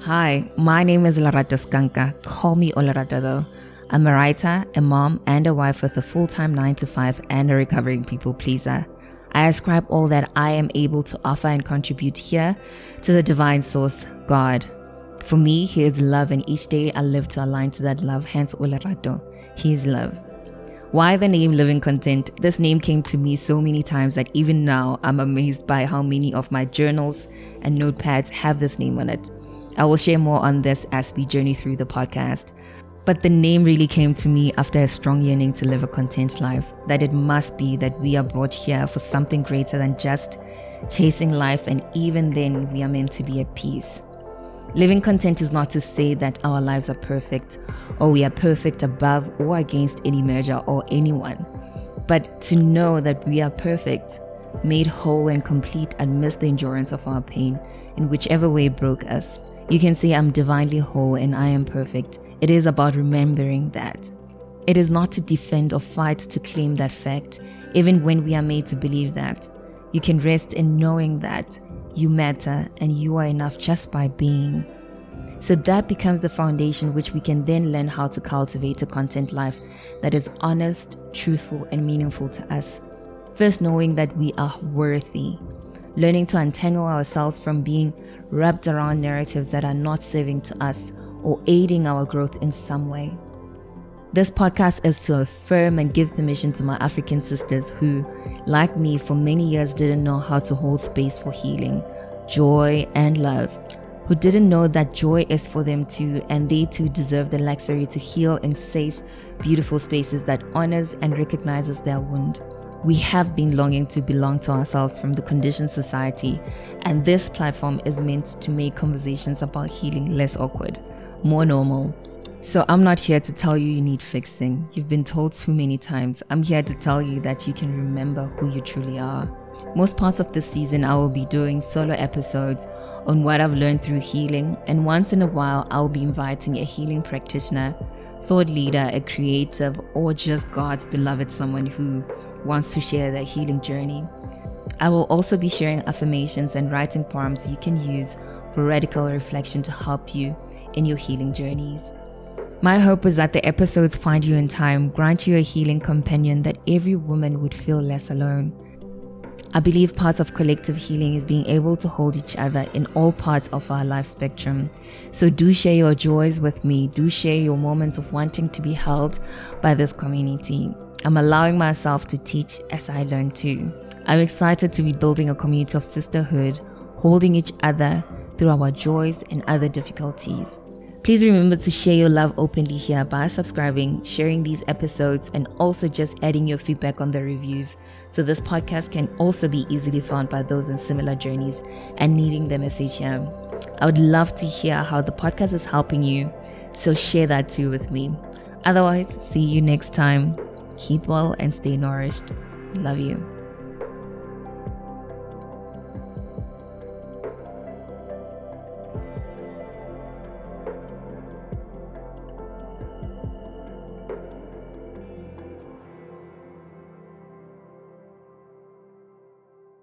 Hi, my name is Lerato Skanka. Call me Olerato though. I'm a writer, a mom, and a wife with a full time 9 to 5 and a recovering people pleaser. I ascribe all that I am able to offer and contribute here to the divine source, God. For me, He is love, and each day I live to align to that love, hence Olerato. He is love. Why the name Living Content? This name came to me so many times that even now I'm amazed by how many of my journals and notepads have this name on it. I will share more on this as we journey through the podcast. But the name really came to me after a strong yearning to live a content life, that it must be that we are brought here for something greater than just chasing life, and even then, we are meant to be at peace. Living content is not to say that our lives are perfect or we are perfect above or against any merger or anyone, but to know that we are perfect, made whole and complete amidst the endurance of our pain in whichever way broke us. You can say, I'm divinely whole and I am perfect. It is about remembering that. It is not to defend or fight to claim that fact, even when we are made to believe that. You can rest in knowing that you matter and you are enough just by being. So that becomes the foundation which we can then learn how to cultivate a content life that is honest, truthful, and meaningful to us. First, knowing that we are worthy, learning to untangle ourselves from being wrapped around narratives that are not serving to us or aiding our growth in some way. This podcast is to affirm and give permission to my African sisters who, like me, for many years didn't know how to hold space for healing, joy, and love. Who didn't know that joy is for them too, and they too deserve the luxury to heal in safe, beautiful spaces that honors and recognizes their wound. We have been longing to belong to ourselves from the conditioned society, and this platform is meant to make conversations about healing less awkward, more normal, so, I'm not here to tell you you need fixing. You've been told too many times. I'm here to tell you that you can remember who you truly are. Most parts of this season, I will be doing solo episodes on what I've learned through healing, and once in a while, I'll be inviting a healing practitioner, thought leader, a creative, or just God's beloved someone who wants to share their healing journey. I will also be sharing affirmations and writing poems you can use for radical reflection to help you in your healing journeys. My hope is that the episodes find you in time, grant you a healing companion that every woman would feel less alone. I believe part of collective healing is being able to hold each other in all parts of our life spectrum. So do share your joys with me. Do share your moments of wanting to be held by this community. I'm allowing myself to teach as I learn too. I'm excited to be building a community of sisterhood, holding each other through our joys and other difficulties. Please remember to share your love openly here by subscribing, sharing these episodes, and also just adding your feedback on the reviews so this podcast can also be easily found by those in similar journeys and needing the message here. I would love to hear how the podcast is helping you, so share that too with me. Otherwise, see you next time. Keep well and stay nourished. Love you.